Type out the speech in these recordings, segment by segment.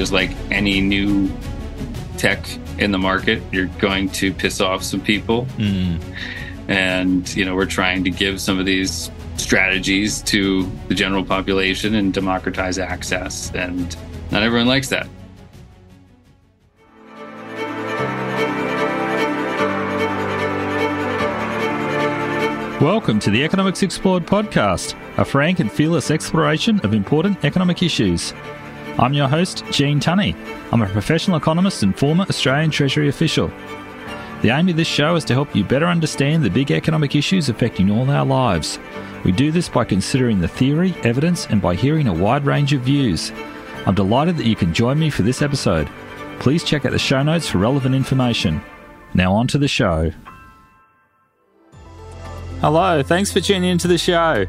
just like any new tech in the market, you're going to piss off some people. Mm. And, you know, we're trying to give some of these strategies to the general population and democratize access. And not everyone likes that. Welcome to the Economics Explored podcast, a frank and fearless exploration of important economic issues. I'm your host, Gene Tunny. I'm a professional economist and former Australian Treasury official. The aim of this show is to help you better understand the big economic issues affecting all our lives. We do this by considering the theory, evidence, and by hearing a wide range of views. I'm delighted that you can join me for this episode. Please check out the show notes for relevant information. Now, on to the show. Hello, thanks for tuning into the show.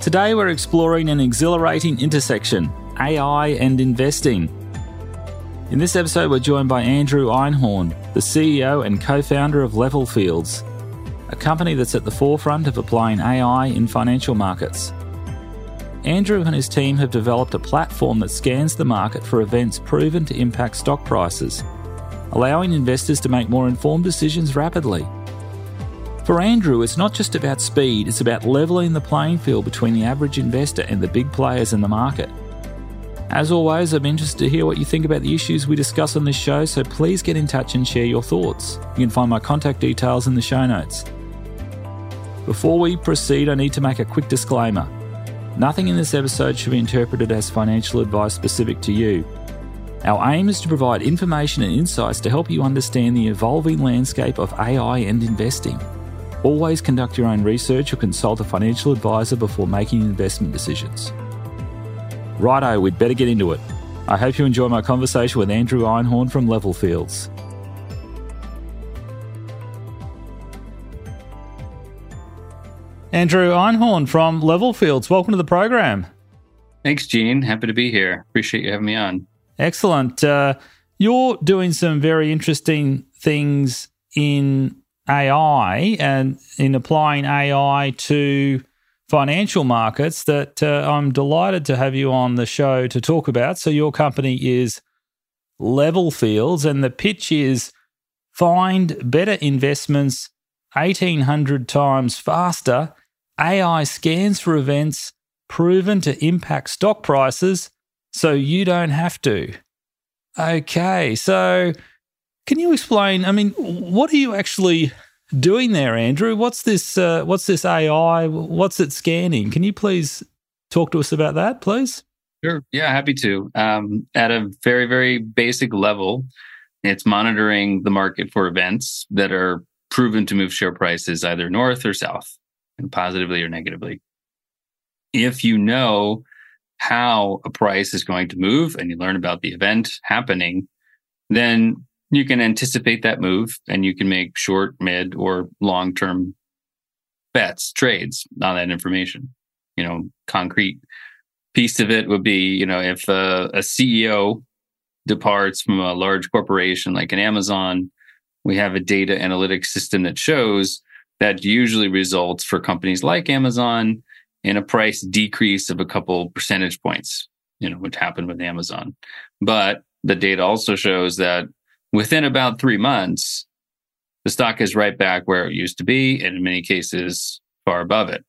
Today we're exploring an exhilarating intersection AI and investing. In this episode, we're joined by Andrew Einhorn, the CEO and co founder of Level Fields, a company that's at the forefront of applying AI in financial markets. Andrew and his team have developed a platform that scans the market for events proven to impact stock prices, allowing investors to make more informed decisions rapidly. For Andrew, it's not just about speed, it's about levelling the playing field between the average investor and the big players in the market. As always, I'm interested to hear what you think about the issues we discuss on this show, so please get in touch and share your thoughts. You can find my contact details in the show notes. Before we proceed, I need to make a quick disclaimer. Nothing in this episode should be interpreted as financial advice specific to you. Our aim is to provide information and insights to help you understand the evolving landscape of AI and investing. Always conduct your own research or consult a financial advisor before making investment decisions. Righto, we'd better get into it. I hope you enjoy my conversation with Andrew Einhorn from Level Fields. Andrew Einhorn from Level Fields, welcome to the program. Thanks, Gene. Happy to be here. Appreciate you having me on. Excellent. Uh, you're doing some very interesting things in AI and in applying AI to financial markets that uh, I'm delighted to have you on the show to talk about. So, your company is Level Fields, and the pitch is find better investments 1800 times faster. AI scans for events proven to impact stock prices so you don't have to. Okay, so can you explain? I mean, what are you actually doing there, Andrew? What's this? Uh, what's this AI? What's it scanning? Can you please talk to us about that, please? Sure. Yeah, happy to. Um, at a very, very basic level, it's monitoring the market for events that are proven to move share prices either north or south, and positively or negatively. If you know how a price is going to move and you learn about the event happening, then you can anticipate that move and you can make short, mid, or long term bets, trades on that information. You know, concrete piece of it would be, you know, if uh, a, a CEO departs from a large corporation like an Amazon, we have a data analytics system that shows that usually results for companies like Amazon in a price decrease of a couple percentage points, you know, which happened with Amazon. But the data also shows that within about three months, the stock is right back where it used to be, and in many cases, far above it.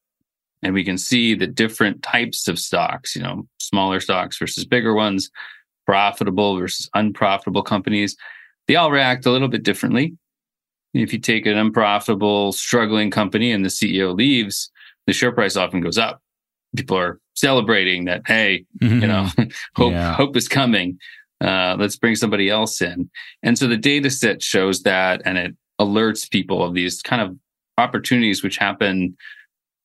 And we can see the different types of stocks, you know, smaller stocks versus bigger ones, profitable versus unprofitable companies. They all react a little bit differently. If you take an unprofitable, struggling company and the CEO leaves, the share price often goes up. People are celebrating that, hey, mm-hmm. you know, hope yeah. hope is coming. Uh, let's bring somebody else in. And so the data set shows that and it alerts people of these kind of opportunities which happen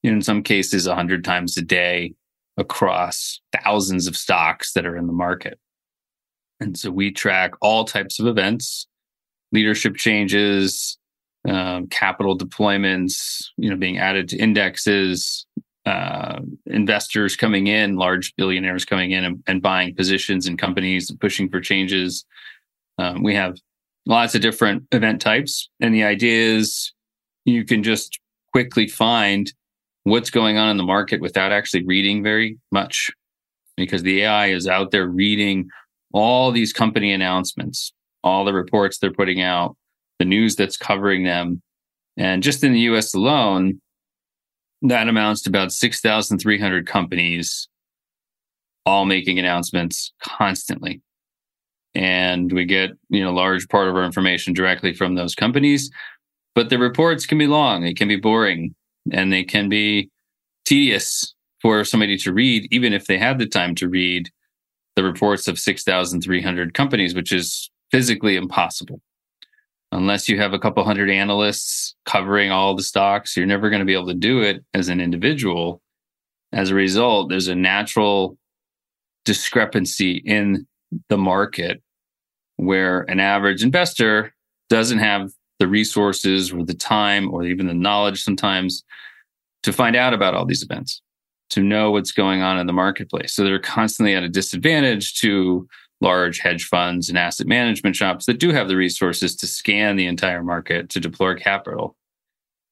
in some cases 100 times a day across thousands of stocks that are in the market. And so we track all types of events, leadership changes, um, capital deployments, you know, being added to indexes, uh, investors coming in, large billionaires coming in and, and, buying positions in companies and pushing for changes. Um, we have lots of different event types. And the idea is you can just quickly find what's going on in the market without actually reading very much because the AI is out there reading all these company announcements, all the reports they're putting out, the news that's covering them. And just in the US alone, that amounts to about 6,300 companies all making announcements constantly. And we get, you know, a large part of our information directly from those companies. But the reports can be long, they can be boring, and they can be tedious for somebody to read, even if they had the time to read the reports of 6,300 companies, which is physically impossible. Unless you have a couple hundred analysts covering all the stocks, you're never going to be able to do it as an individual. As a result, there's a natural discrepancy in the market where an average investor doesn't have the resources or the time or even the knowledge sometimes to find out about all these events to know what's going on in the marketplace. So they're constantly at a disadvantage to large hedge funds and asset management shops that do have the resources to scan the entire market to deploy capital.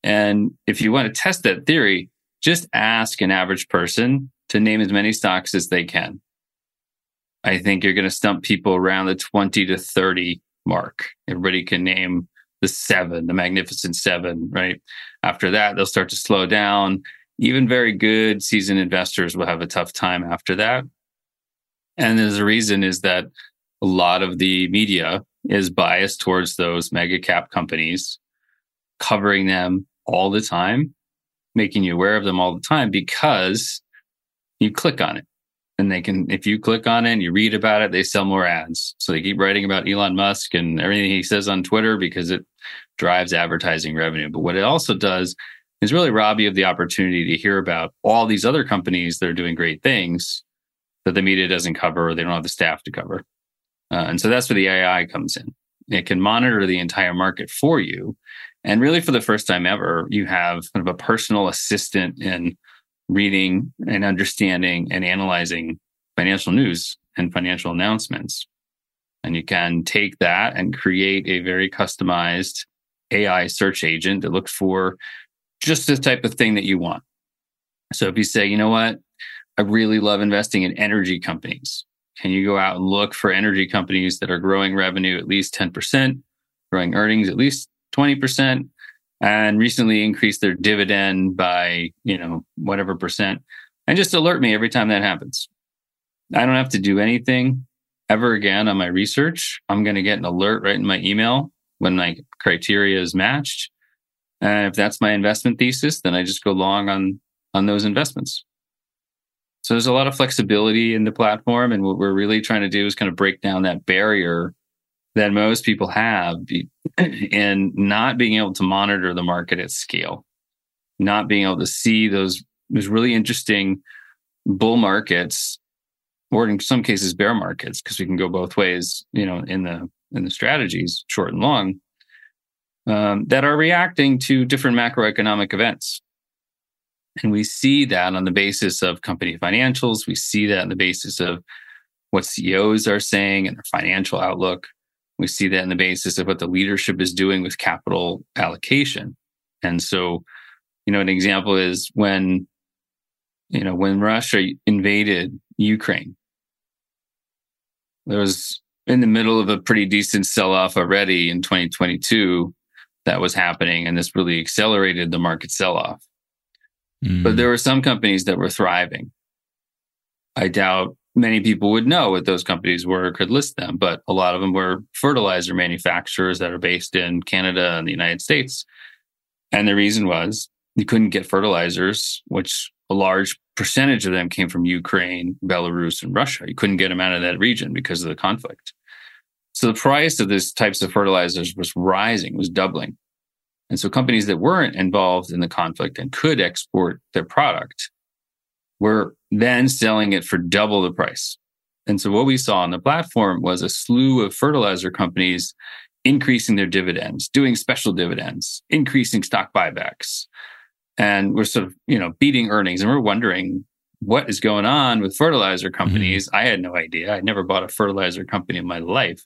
And if you want to test that theory, just ask an average person to name as many stocks as they can. I think you're going to stump people around the 20 to 30 mark. Everybody can name the seven, the magnificent seven, right? After that, they'll start to slow down even very good seasoned investors will have a tough time after that. And there's a reason is that a lot of the media is biased towards those mega cap companies, covering them all the time, making you aware of them all the time because you click on it. And they can, if you click on it and you read about it, they sell more ads. So they keep writing about Elon Musk and everything he says on Twitter because it drives advertising revenue. But what it also does is really rob you of the opportunity to hear about all these other companies that are doing great things that the media doesn't cover or they don't have the staff to cover. Uh, and so that's where the AI comes in. It can monitor the entire market for you. And really, for the first time ever, you have kind of a personal assistant in reading and understanding and analyzing financial news and financial announcements. And you can take that and create a very customized AI search agent that looks for just the type of thing that you want. So if you say, you know what, I really love investing in energy companies. Can you go out and look for energy companies that are growing revenue at least 10%, growing earnings at least 20%, and recently increased their dividend by, you know, whatever percent, and just alert me every time that happens. I don't have to do anything ever again on my research. I'm going to get an alert right in my email when my criteria is matched. And if that's my investment thesis, then I just go long on on those investments. So there's a lot of flexibility in the platform. And what we're really trying to do is kind of break down that barrier that most people have in not being able to monitor the market at scale, not being able to see those, those really interesting bull markets or in some cases bear markets, because we can go both ways, you know, in the in the strategies, short and long um, that are reacting to different macroeconomic events. And we see that on the basis of company financials. We see that on the basis of what CEOs are saying and their financial outlook. We see that in the basis of what the leadership is doing with capital allocation. And so, you know, an example is when, you know, when Russia invaded Ukraine, there was in the middle of a pretty decent sell off already in 2022 that was happening. And this really accelerated the market sell off. Mm. But there were some companies that were thriving. I doubt many people would know what those companies were or could list them, but a lot of them were fertilizer manufacturers that are based in Canada and the United States. And the reason was you couldn't get fertilizers, which a large percentage of them came from Ukraine, Belarus, and Russia. You couldn't get them out of that region because of the conflict. So the price of these types of fertilizers was rising, was doubling. And so companies that weren't involved in the conflict and could export their product were then selling it for double the price. And so what we saw on the platform was a slew of fertilizer companies increasing their dividends, doing special dividends, increasing stock buybacks. And we're sort of, you know, beating earnings. And we're wondering what is going on with fertilizer mm-hmm. companies. Mm-hmm. I had no idea. I'd never bought a fertilizer company in my life.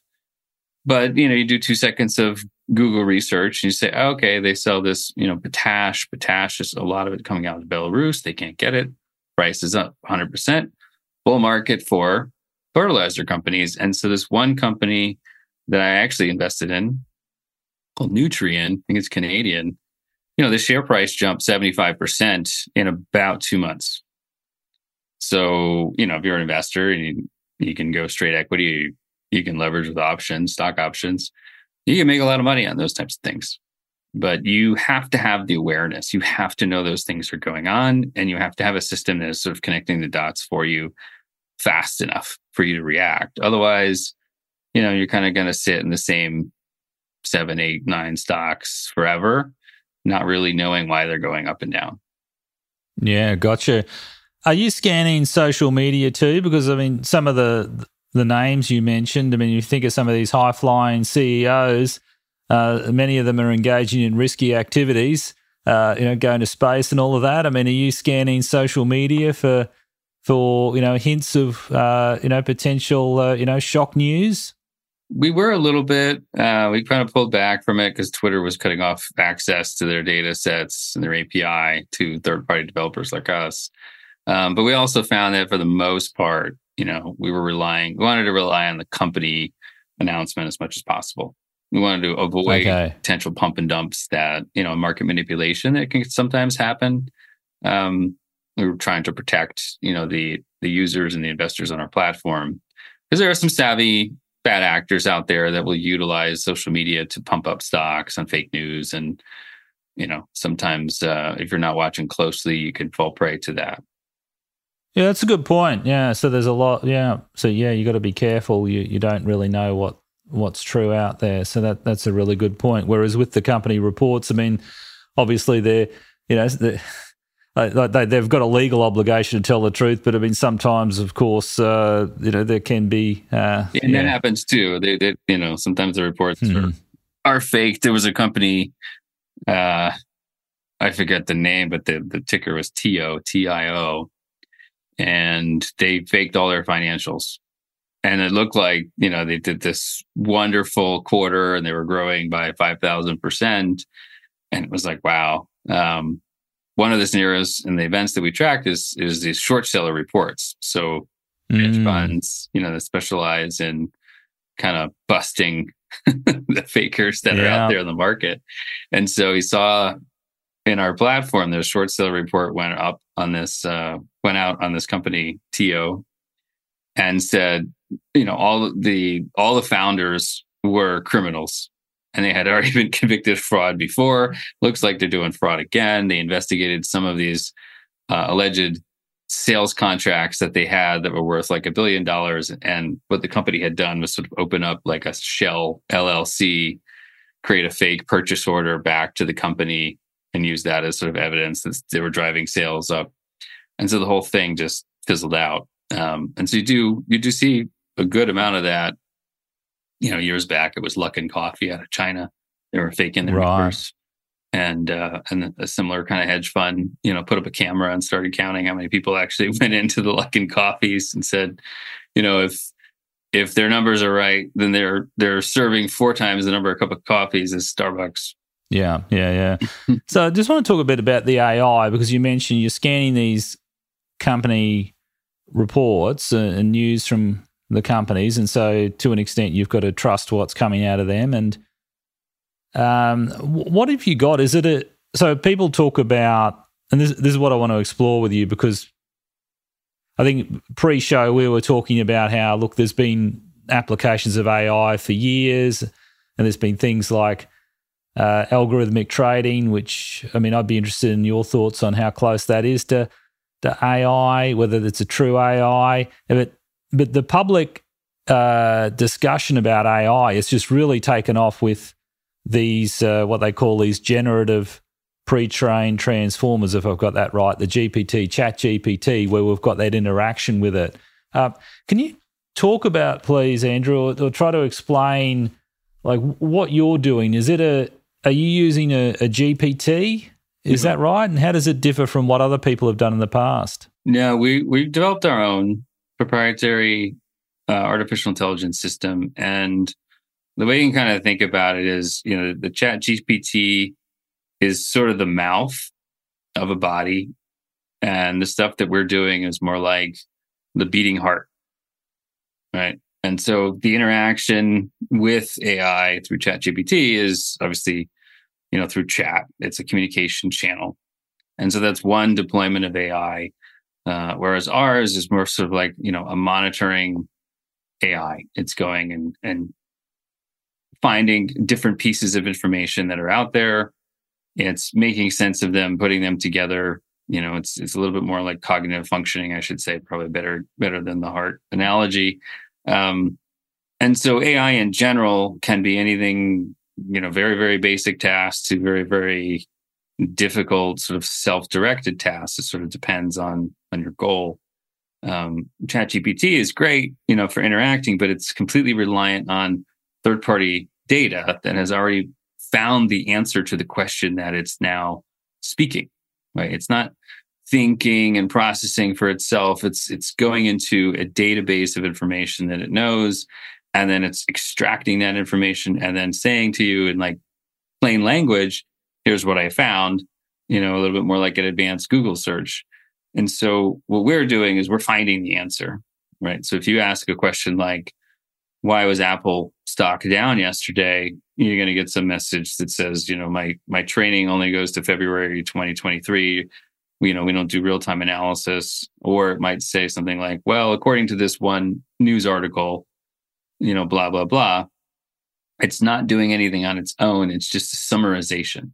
But you know, you do two seconds of Google research and you say, okay, they sell this, you know, potash. Potash is a lot of it coming out of Belarus. They can't get it. Price is up 100%. Bull market for fertilizer companies. And so this one company that I actually invested in called Nutrien, I think it's Canadian, you know, the share price jumped 75% in about two months. So, you know, if you're an investor and you, you can go straight equity, you, can leverage with options, stock options, you can make a lot of money on those types of things. But you have to have the awareness. You have to know those things are going on, and you have to have a system that is sort of connecting the dots for you fast enough for you to react. Otherwise, you know, you're kind of going to sit in the same seven, eight, nine stocks forever, not really knowing why they're going up and down. Yeah, gotcha. Are you scanning social media too? Because I mean, some of the the names you mentioned. I mean, you think of some of these high flying CEOs. Uh, many of them are engaging in risky activities. Uh, you know, going to space and all of that. I mean, are you scanning social media for for you know hints of uh, you know potential uh, you know shock news? We were a little bit. Uh, we kind of pulled back from it because Twitter was cutting off access to their data sets and their API to third party developers like us. Um, but we also found that for the most part, you know, we were relying, we wanted to rely on the company announcement as much as possible. We wanted to avoid okay. potential pump and dumps that, you know, market manipulation that can sometimes happen. Um, we were trying to protect, you know, the the users and the investors on our platform because there are some savvy bad actors out there that will utilize social media to pump up stocks and fake news and you know sometimes uh, if you're not watching closely you can fall prey to that yeah that's a good point yeah so there's a lot yeah so yeah you got to be careful you you don't really know what what's true out there so that that's a really good point whereas with the company reports i mean obviously they're you know they're, they, they've got a legal obligation to tell the truth, but I mean, sometimes, of course, uh, you know, there can be. Uh, yeah, and yeah. that happens too. They, they, you know, sometimes the reports mm-hmm. are, are fake. There was a company, uh, I forget the name, but the, the ticker was TIO, TIO, and they faked all their financials. And it looked like, you know, they did this wonderful quarter and they were growing by 5,000%. And it was like, wow. Um, one of the scenarios in the events that we tracked is is these short seller reports. So mm. hedge funds, you know, that specialize in kind of busting the fakers that yeah. are out there in the market. And so we saw in our platform, the short seller report went up on this, uh, went out on this company, TO and said, you know, all the all the founders were criminals and they had already been convicted of fraud before. Looks like they're doing fraud again. They investigated some of these uh, alleged sales contracts that they had that were worth like a billion dollars. And what the company had done was sort of open up like a shell LLC, create a fake purchase order back to the company and use that as sort of evidence that they were driving sales up. And so the whole thing just fizzled out. Um, and so you do you do see a good amount of that you know, years back, it was Luckin Coffee out of China. They were faking their right. numbers. And uh, and a similar kind of hedge fund, you know, put up a camera and started counting how many people actually went into the Luck Luckin Coffees and said, you know, if if their numbers are right, then they're they're serving four times the number of cup of coffees as Starbucks. Yeah, yeah, yeah. so I just want to talk a bit about the AI because you mentioned you're scanning these company reports and news from the companies, and so to an extent, you've got to trust what's coming out of them. And um, what have you got? Is it a so people talk about, and this this is what I want to explore with you because I think pre-show we were talking about how look, there's been applications of AI for years, and there's been things like uh, algorithmic trading, which I mean, I'd be interested in your thoughts on how close that is to to AI, whether it's a true AI. But but the public uh, discussion about AI has just really taken off with these uh, what they call these generative pre-trained transformers, if I've got that right, the GPT, Chat GPT, where we've got that interaction with it. Uh, can you talk about, please, Andrew, or, or, try to explain like what you're doing? Is it a are you using a, a GPT? Is that right? And how does it differ from what other people have done in the past? No, we we've developed our own proprietary uh, artificial intelligence system. And the way you can kind of think about it is, you know, the chat GPT is sort of the mouth of a body. And the stuff that we're doing is more like the beating heart. right? And so the interaction with AI through ChatGPT is obviously, you know, through chat. It's a communication channel. And so that's one deployment of AI. Uh, whereas ours is more sort of like, you know, a monitoring AI. It's going and, and finding different pieces of information that are out there. It's making sense of them, putting them together. You know, it's it's a little bit more like cognitive functioning, I should say, probably better better than the heart analogy. Um, and so AI in general can be anything, you know, very, very basic tasks to very, very difficult sort of self-directed tasks. It sort of depends on on your goal. Um, ChatGPT is great, you know, for interacting, but it's completely reliant on third-party data that has already found the answer to the question that it's now speaking. Right? It's not thinking and processing for itself. It's it's going into a database of information that it knows, and then it's extracting that information and then saying to you in like plain language, "Here's what I found." You know, a little bit more like an advanced Google search. And so what we're doing is we're finding the answer, right? So if you ask a question like, "Why was Apple stock down yesterday?" You're going to get some message that says, you know, my my training only goes to February 2023 you know we don't do real time analysis or it might say something like well according to this one news article you know blah blah blah it's not doing anything on its own. It's just a summarization.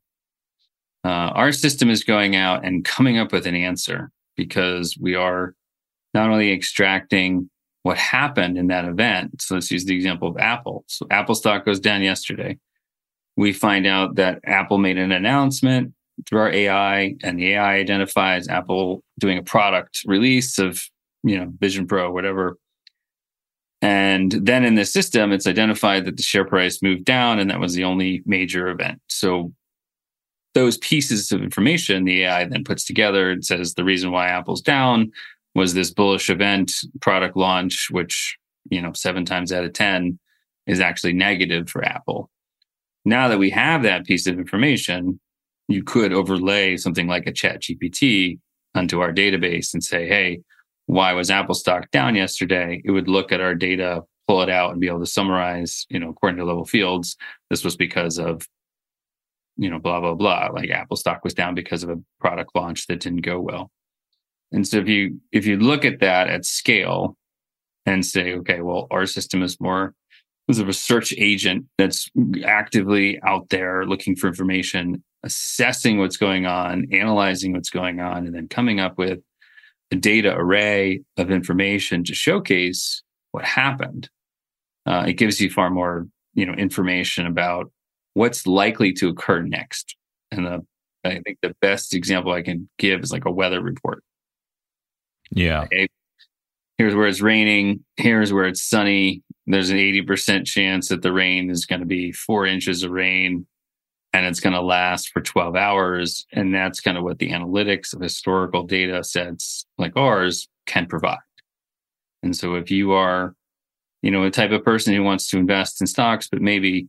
Uh, our system is going out and coming up with an answer because we are not only extracting what happened in that event so let's use the example of apple. So apple stock goes down yesterday. We find out that apple made an announcement through our AI, and the AI identifies Apple doing a product release of you know Vision Pro, whatever. And then in the system, it's identified that the share price moved down, and that was the only major event. So those pieces of information, the AI then puts together and says the reason why Apple's down was this bullish event product launch, which you know seven times out of ten is actually negative for Apple. Now that we have that piece of information, you could overlay something like a chat GPT onto our database and say, hey, why was Apple stock down yesterday? It would look at our data, pull it out and be able to summarize, you know, according to level fields, this was because of, you know, blah, blah, blah. Like Apple stock was down because of a product launch that didn't go well. And so if you if you look at that at scale and say, okay, well, our system is more as a research agent that's actively out there looking for information assessing what's going on, analyzing what's going on, and then coming up with a data array of information to showcase what happened. Uh, it gives you far more, you know, information about what's likely to occur next. And the, I think the best example I can give is like a weather report. Yeah. Okay. Here's where it's raining. Here's where it's sunny. There's an 80% chance that the rain is going to be four inches of rain and it's going to last for 12 hours. And that's kind of what the analytics of historical data sets like ours can provide. And so if you are, you know, a type of person who wants to invest in stocks, but maybe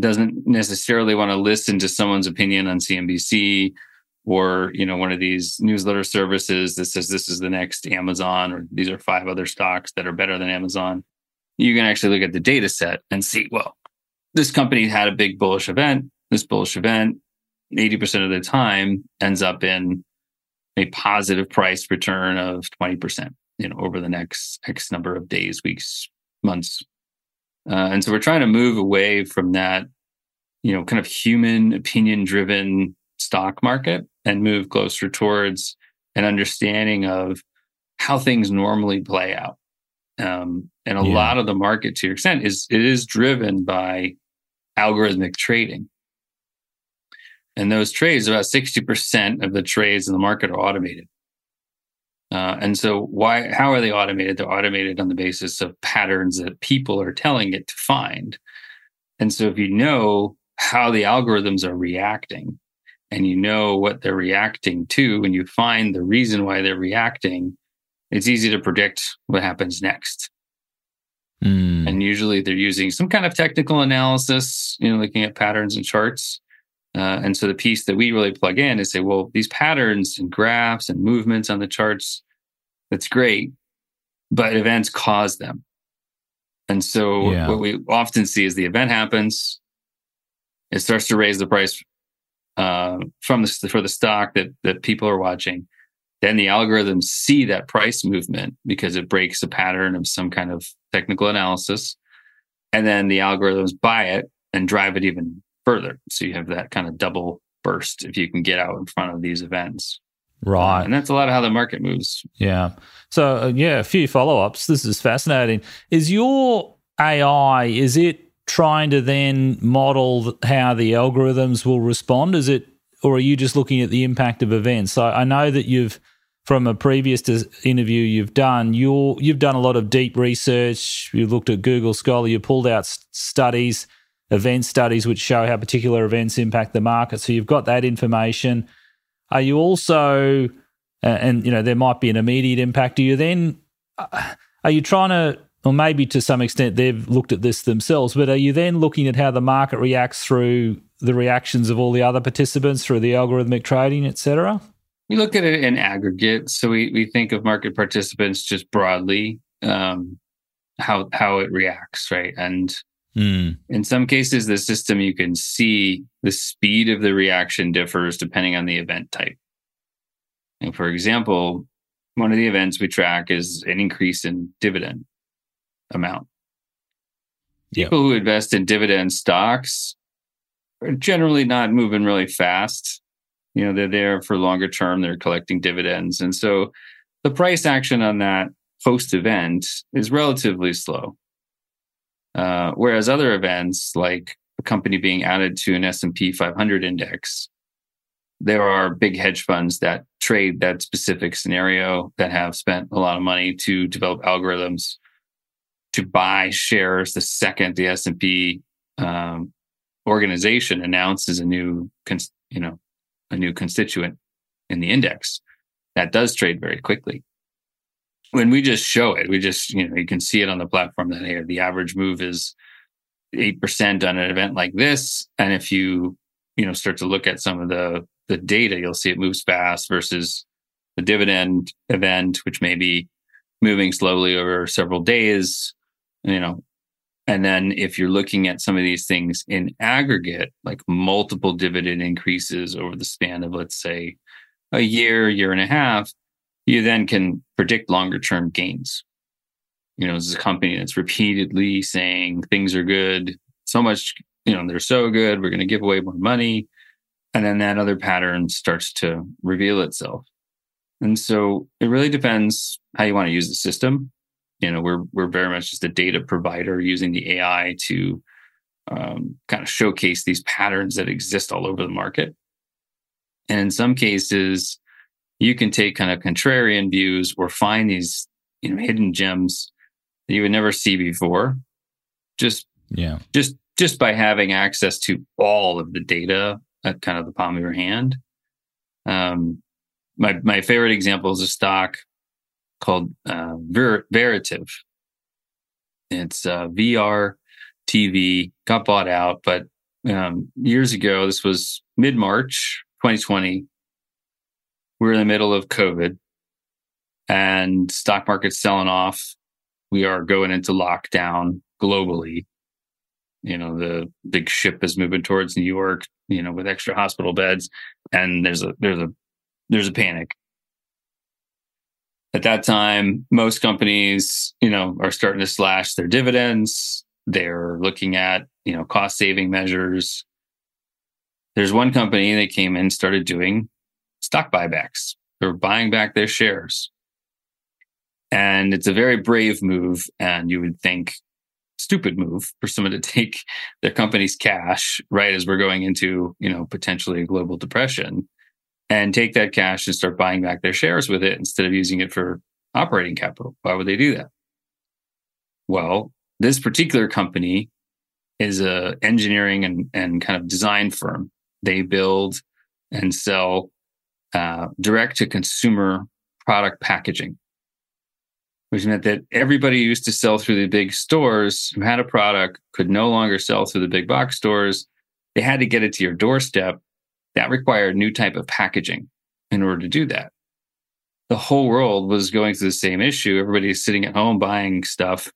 doesn't necessarily want to listen to someone's opinion on CNBC or, you know, one of these newsletter services that says this is the next Amazon or these are five other stocks that are better than Amazon, you can actually look at the data set and see, well, this company had a big bullish event this bullish event 80% of the time ends up in a positive price return of 20% you know over the next x number of days weeks months. Uh, and so we're trying to move away from that you know kind of human opinion driven stock market and move closer towards an understanding of how things normally play out. Um, and a yeah. lot of the market to your extent is it is driven by algorithmic trading and those trades, about 60% of the trades in the market are automated. Uh, and so why how are they automated? They're automated on the basis of patterns that people are telling it to find. And so if you know how the algorithms are reacting and you know what they're reacting to and you find the reason why they're reacting, it's easy to predict what happens next. Mm. And usually they're using some kind of technical analysis, you know, looking at patterns and charts. Uh, and so the piece that we really plug in is say, well, these patterns and graphs and movements on the charts, that's great, but events cause them. And so yeah. what we often see is the event happens, it starts to raise the price uh, from the for the stock that that people are watching. Then the algorithms see that price movement because it breaks a pattern of some kind of technical analysis, and then the algorithms buy it and drive it even further. So you have that kind of double burst if you can get out in front of these events. Right. and that's a lot of how the market moves. Yeah. So, uh, yeah, a few follow ups. This is fascinating. Is your AI, is it trying to then model how the algorithms will respond? Is it, or are you just looking at the impact of events? So I know that you've, from a previous interview you've done, you're, you've done a lot of deep research. You've looked at Google Scholar. You pulled out studies, event studies, which show how particular events impact the market. So you've got that information. Are you also, and you know, there might be an immediate impact. Do you then, uh, are you trying to, or maybe to some extent they've looked at this themselves, but are you then looking at how the market reacts through the reactions of all the other participants through the algorithmic trading, etc.? We look at it in aggregate. So we, we think of market participants just broadly, um, how how it reacts, right? And Mm. In some cases, the system you can see the speed of the reaction differs depending on the event type. And for example, one of the events we track is an increase in dividend amount. People who invest in dividend stocks are generally not moving really fast. You know, they're there for longer term, they're collecting dividends. And so the price action on that post event is relatively slow. Uh, whereas other events, like a company being added to an S&P 500 index, there are big hedge funds that trade that specific scenario that have spent a lot of money to develop algorithms to buy shares the second the S&P um, organization announces a new, you know, a new constituent in the index. That does trade very quickly when we just show it, we just, you know, you can see it on the platform that hey, the average move is 8% on an event like this. And if you, you know, start to look at some of the, the data, you'll see it moves fast versus the dividend event, which may be moving slowly over several days, you know. And then if you're looking at some of these things in aggregate, like multiple dividend increases over the span of, let's say, a year, year and a half, you then can predict longer term gains. You know, this is a company that's repeatedly saying things are good, so much, you know, they're so good, we're going to give away more money. And then that other pattern starts to reveal itself. And so it really depends how you want to use the system. You know, we're we're very much just a data provider using the AI to um, kind of showcase these patterns that exist all over the market. And in some cases, you can take kind of contrarian views or find these you know hidden gems that you would never see before. Just yeah. just just by having access to all of the data at kind of the palm of your hand. Um my my favorite example is a stock called uh, Ver- Veritiv. It's uh, VR TV got bought out but um, years ago this was mid March 2020 we're in the middle of COVID and stock market's selling off. We are going into lockdown globally. You know, the big ship is moving towards New York, you know, with extra hospital beds. And there's a, there's a, there's a panic. At that time, most companies, you know, are starting to slash their dividends. They're looking at, you know, cost saving measures. There's one company that came in, and started doing stock buybacks. They're buying back their shares. And it's a very brave move. And you would think stupid move for someone to take their company's cash right as we're going into, you know, potentially a global depression and take that cash and start buying back their shares with it instead of using it for operating capital. Why would they do that? Well, this particular company is a engineering and, and kind of design firm. They build and sell uh, direct to consumer product packaging, which meant that everybody used to sell through the big stores who had a product could no longer sell through the big box stores. They had to get it to your doorstep. That required a new type of packaging in order to do that. The whole world was going through the same issue. Everybody's sitting at home buying stuff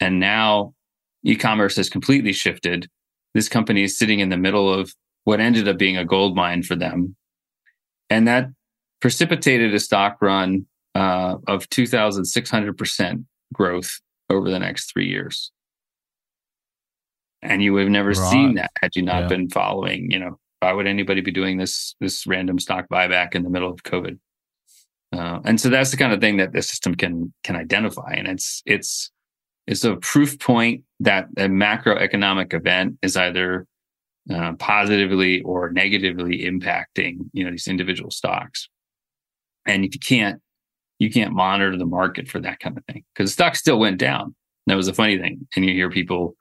And now e-commerce has completely shifted. This company is sitting in the middle of what ended up being a gold mine for them. And that precipitated a stock run uh, of 2,600% growth over the next three years. And you would have never right. seen that had you not yeah. been following, you know, why would anybody be doing this this random stock buyback in the middle of COVID? Uh, and so that's the kind of thing that the system can can identify, and it's it's it's a proof point that a macroeconomic event is either uh, positively or negatively impacting you know these individual stocks. And if you can't you can't monitor the market for that kind of thing because the stock still went down. That was a funny thing, and you hear people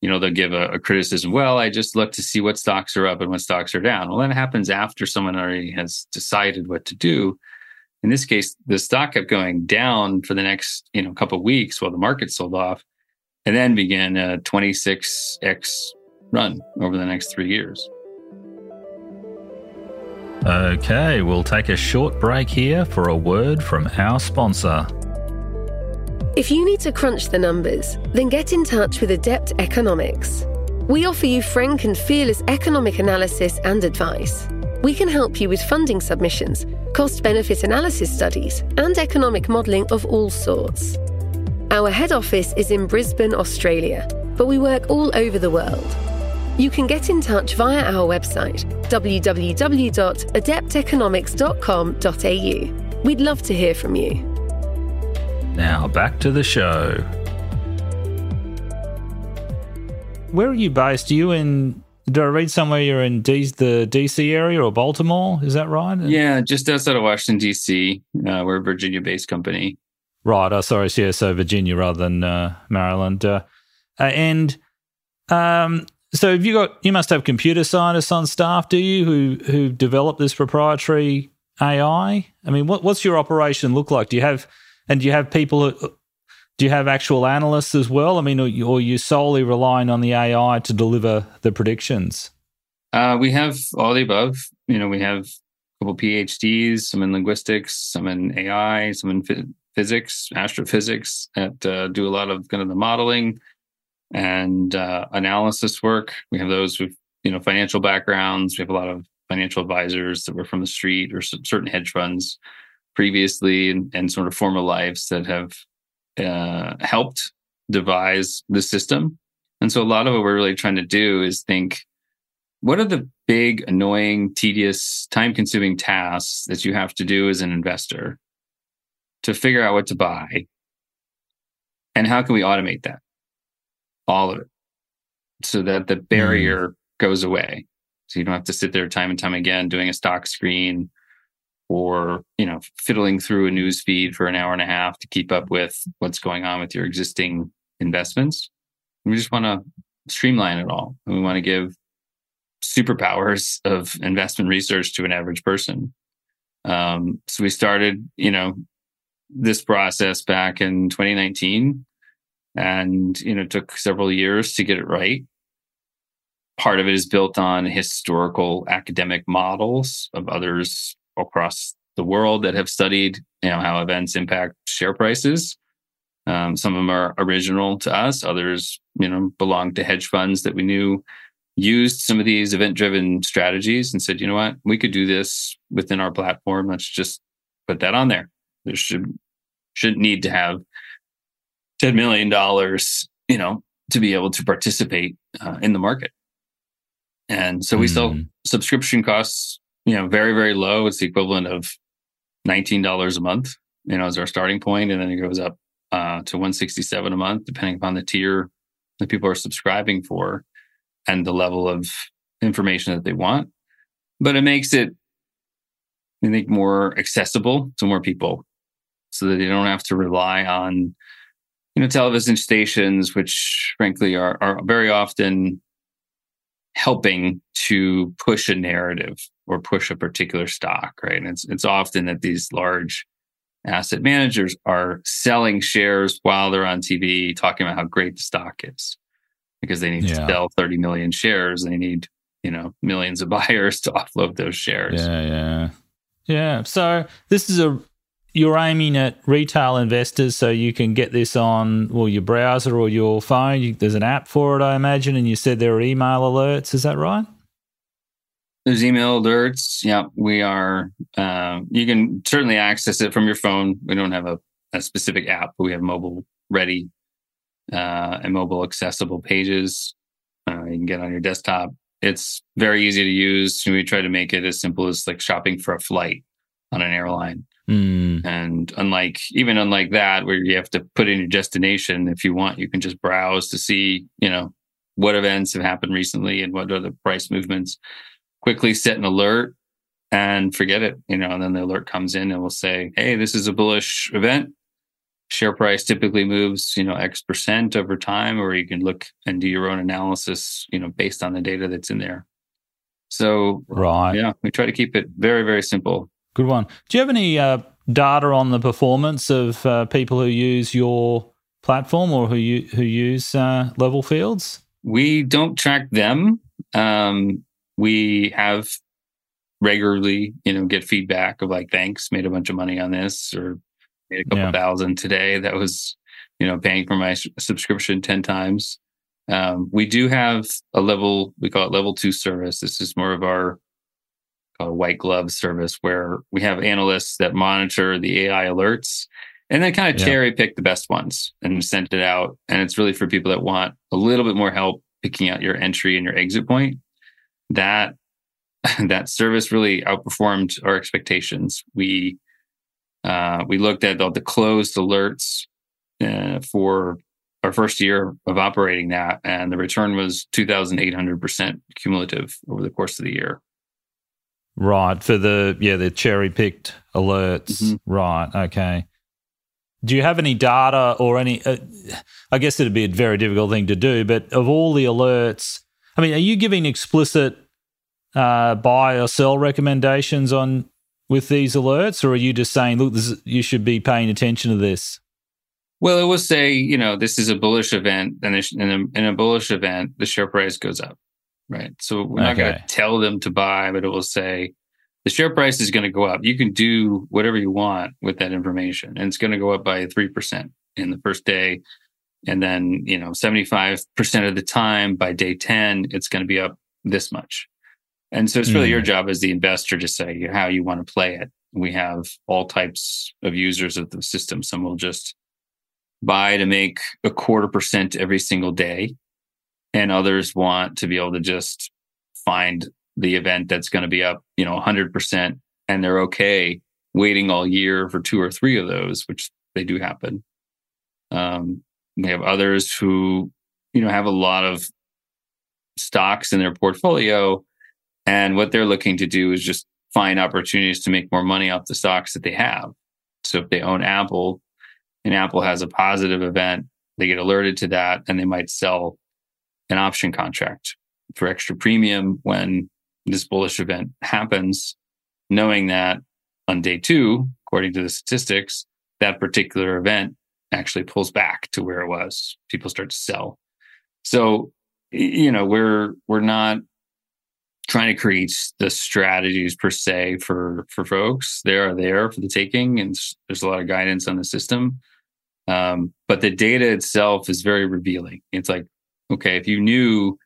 you know, they'll give a, a, criticism. Well, I just look to see what stocks are up and what stocks are down. Well, that happens after someone already has decided what to do. In this case, the stock kept going down for the next, you know, couple weeks while the market sold off, and then began a 26x run over the next three years. Okay, we'll take a short break here for a word from our sponsor. If you need to crunch the numbers, then get in touch with Adept Economics. We offer you frank and fearless economic analysis and advice. We can help you with funding submissions, cost benefit analysis studies, and economic modelling of all sorts. Our head office is in Brisbane, Australia, but we work all over the world. You can get in touch via our website www.adepteconomics.com.au. We'd love to hear from you. Now, back to the show. Where are you based? Are you in did I read somewhere you're in D- the DC area or Baltimore? Is that right? Yeah, just outside of Washington DC. Uh, we're a Virginia-based company. Right. Oh, sorry. Yeah, so Virginia rather than uh, Maryland. Uh, uh, and um, so, have you got? You must have computer scientists on staff, do you, who who develop this proprietary AI? I mean, what, what's your operation look like? Do you have and do you have people? Who, do you have actual analysts as well? I mean, or you, or you solely relying on the AI to deliver the predictions? Uh, we have all the above. You know, we have a couple PhDs, some in linguistics, some in AI, some in f- physics, astrophysics that uh, do a lot of kind of the modeling and uh, analysis work. We have those with you know financial backgrounds. We have a lot of financial advisors that were from the street or certain hedge funds previously and, and sort of former lives that have uh, helped devise the system. And so a lot of what we're really trying to do is think what are the big, annoying, tedious, time consuming tasks that you have to do as an investor to figure out what to buy? And how can we automate that? All of it. So that the barrier mm. goes away. So you don't have to sit there time and time again doing a stock screen or you know fiddling through a news feed for an hour and a half to keep up with what's going on with your existing investments we just want to streamline it all and we want to give superpowers of investment research to an average person um, so we started you know this process back in 2019 and you know took several years to get it right part of it is built on historical academic models of others across the world that have studied you know how events impact share prices. Um, some of them are original to us. Others, you know, belong to hedge funds that we knew used some of these event-driven strategies and said, you know what, we could do this within our platform. Let's just put that on there. There should shouldn't need to have ten million dollars, you know, to be able to participate uh, in the market. And so we mm. sell subscription costs you know, very, very low. It's the equivalent of $19 a month, you know, as our starting. And then it goes up uh, to 167 a month, depending upon the tier that people are subscribing for and the level of information that they want. But it makes it, I think, more accessible to more people so that they don't have to rely on, you know, television stations, which frankly are, are very often helping to push a narrative or push a particular stock, right? And it's it's often that these large asset managers are selling shares while they're on TV talking about how great the stock is because they need yeah. to sell 30 million shares. They need, you know, millions of buyers to offload those shares. Yeah, yeah. Yeah. So this is a you're aiming at retail investors, so you can get this on well your browser or your phone. You, there's an app for it, I imagine, and you said there are email alerts. Is that right? There's email alerts. Yeah, we are. Uh, you can certainly access it from your phone. We don't have a, a specific app, but we have mobile ready uh, and mobile accessible pages. Uh, you can get on your desktop. It's very easy to use. We try to make it as simple as like shopping for a flight on an airline. Mm. And unlike even unlike that, where you have to put in your destination, if you want, you can just browse to see, you know, what events have happened recently and what are the price movements. Quickly set an alert and forget it, you know, and then the alert comes in and will say, Hey, this is a bullish event. Share price typically moves, you know, X percent over time, or you can look and do your own analysis, you know, based on the data that's in there. So, right. Yeah, we try to keep it very, very simple. Good one. Do you have any uh, data on the performance of uh, people who use your platform or who you, who use uh, level fields? We don't track them. Um, we have regularly, you know, get feedback of like, thanks, made a bunch of money on this, or made a couple yeah. thousand today. That was, you know, paying for my subscription ten times. Um, we do have a level we call it level two service. This is more of our a white glove service where we have analysts that monitor the AI alerts and then kind of yeah. cherry pick the best ones and send it out. And it's really for people that want a little bit more help picking out your entry and your exit point. That that service really outperformed our expectations. We uh, we looked at all the closed alerts uh, for our first year of operating that, and the return was two thousand eight hundred percent cumulative over the course of the year. Right for the yeah the cherry picked alerts. Mm-hmm. Right. Okay. Do you have any data or any? Uh, I guess it'd be a very difficult thing to do, but of all the alerts, I mean, are you giving explicit uh, buy or sell recommendations on with these alerts, or are you just saying, look, this, you should be paying attention to this? Well, it will say, you know, this is a bullish event, and in a, in a bullish event, the share price goes up right? So we're not okay. going to tell them to buy, but it will say the share price is going to go up. You can do whatever you want with that information, and it's going to go up by three percent in the first day, and then you know seventy five percent of the time by day ten, it's going to be up this much. And so it's really mm. your job as the investor to say how you want to play it. We have all types of users of the system. Some will just buy to make a quarter percent every single day and others want to be able to just find the event that's going to be up, you know, 100% and they're okay waiting all year for two or three of those, which they do happen. Um, we have others who, you know, have a lot of stocks in their portfolio. And what they're looking to do is just find opportunities to make more money off the stocks that they have. So if they own Apple and Apple has a positive event, they get alerted to that and they might sell an option contract for extra premium when this bullish event happens, knowing that on day two, according to the statistics, that particular event actually pulls back to where it was. People start to sell. So, you know, we're we're not trying to create the strategies per se for for folks. They are there for the taking, and there's a lot of guidance on the system. Um, but the data itself is very revealing. It's like okay, if you knew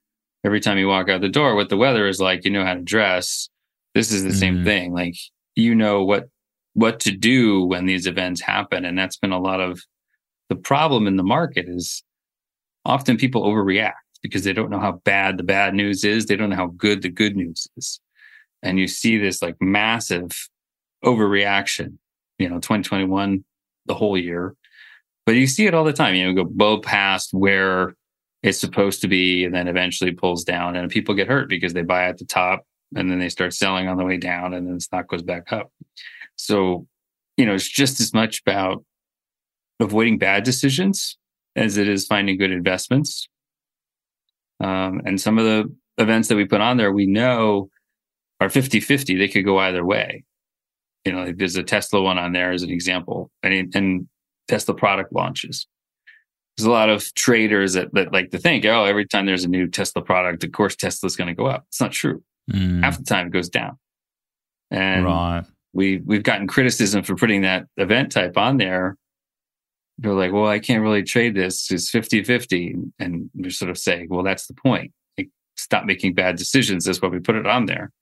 every time you walk out the door what the weather is like, you know how to dress. This is the mm-hmm. same thing. Like you know what what to do when these events happen. And that's been a lot of the problem in the market is often people overreact because they don't know how bad the bad news is. They don't know how good the good news is. And you see this like massive overreaction, you know, 2021, the whole year. But you see it all the time. You know, go blow past where it's supposed to be and then eventually pulls down and people get hurt because they buy at the top and then they start selling on the way down and then the stock goes back up. So you know it's just as much about avoiding bad decisions as it is finding good investments. Um, and some of the events that we put on there we know are 50-50 they could go either way. You know like there's a tesla one on there as an example and, and tesla product launches there's a lot of traders that, that like to think, oh, every time there's a new Tesla product, of course Tesla's going to go up. It's not true. Mm. Half the time it goes down. And right. we we've gotten criticism for putting that event type on there. They're like, well, I can't really trade this. It's 50 50. And we sort of say, well, that's the point. Like, stop making bad decisions. That's why we put it on there.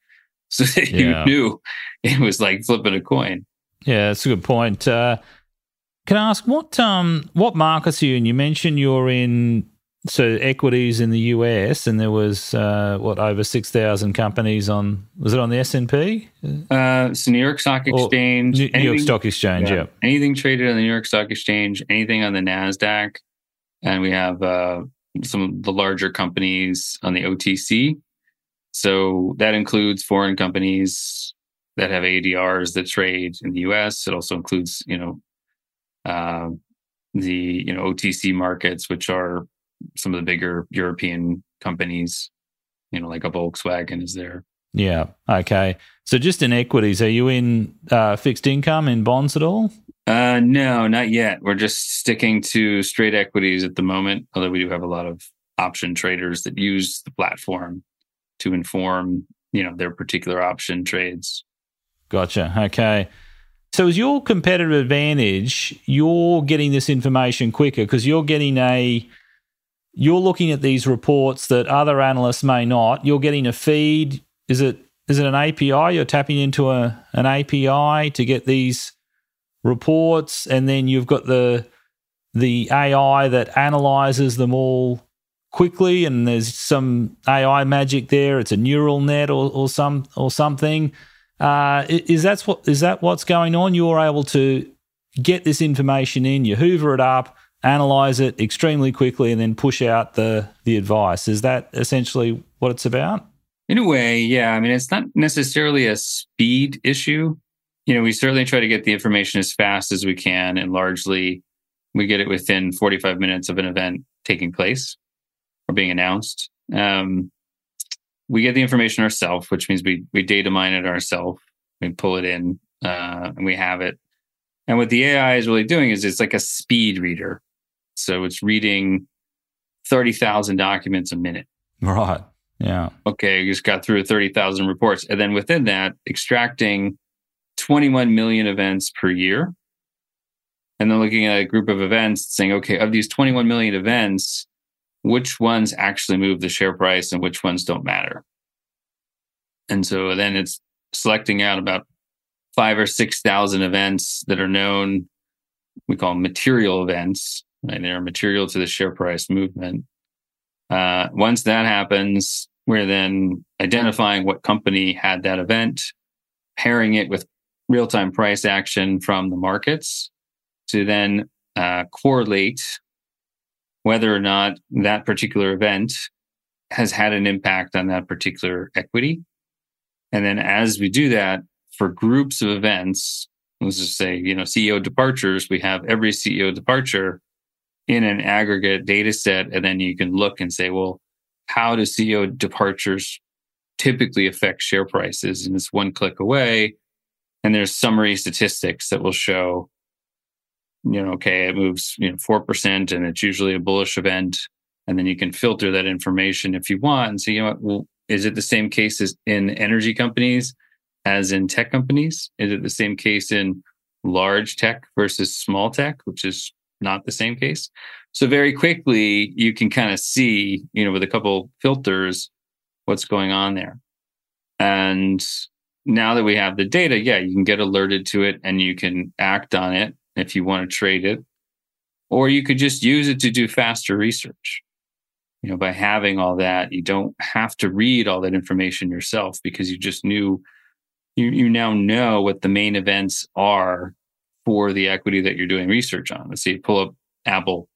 So that yeah. you knew it was like flipping a coin. Yeah, that's a good point. Uh, can I ask what um what markets are you in? You mentioned you're in so equities in the US, and there was uh, what over six thousand companies on. Was it on the S and P? Uh, so New York Stock Exchange, New, New York Stock Exchange, yeah. yeah. Anything traded on the New York Stock Exchange, anything on the Nasdaq, and we have uh, some of the larger companies on the OTC. So that includes foreign companies that have ADRs that trade in the US. It also includes, you know, uh, the you know OTC markets, which are some of the bigger European companies, you know, like a Volkswagen is there. Yeah. Okay. So just in equities, are you in uh, fixed income in bonds at all? Uh, no, not yet. We're just sticking to straight equities at the moment, although we do have a lot of option traders that use the platform to inform, you know, their particular option trades. Gotcha. Okay. So, is your competitive advantage you're getting this information quicker because you're getting a you're looking at these reports that other analysts may not. You're getting a feed. Is it is it an API? You're tapping into a an API to get these reports, and then you've got the the AI that analyzes them all quickly, and there's some AI magic there. It's a neural net or, or some or something. Uh, is that what is that what's going on? You're able to get this information in, you hoover it up, analyze it extremely quickly, and then push out the the advice. Is that essentially what it's about? In a way, yeah. I mean, it's not necessarily a speed issue. You know, we certainly try to get the information as fast as we can, and largely we get it within 45 minutes of an event taking place or being announced. Um, we get the information ourselves, which means we we data mine it ourselves. We pull it in uh, and we have it. And what the AI is really doing is it's like a speed reader. So it's reading 30,000 documents a minute. Right. Yeah. Okay. You just got through 30,000 reports. And then within that, extracting 21 million events per year. And then looking at a group of events saying, okay, of these 21 million events, which ones actually move the share price and which ones don't matter. And so then it's selecting out about five or 6,000 events that are known. We call them material events, right? They're material to the share price movement. Uh, once that happens, we're then identifying what company had that event, pairing it with real time price action from the markets to then uh, correlate whether or not that particular event has had an impact on that particular equity. And then as we do that for groups of events, let's just say, you know, CEO departures, we have every CEO departure in an aggregate data set. And then you can look and say, well, how do CEO departures typically affect share prices? And it's one click away. And there's summary statistics that will show you know, okay, it moves, you know, 4% and it's usually a bullish event. And then you can filter that information if you want and say, you know what, well, is it the same case as in energy companies as in tech companies? Is it the same case in large tech versus small tech, which is not the same case? So very quickly, you can kind of see, you know, with a couple filters, what's going on there. And now that we have the data, yeah, you can get alerted to it and you can act on it if you want to trade it. Or you could just use it to do faster research. You know, by having all that, you don't have to read all that information yourself because you just knew you, you now know what the main events are for the equity that you're doing research on. Let's see, pull up Apple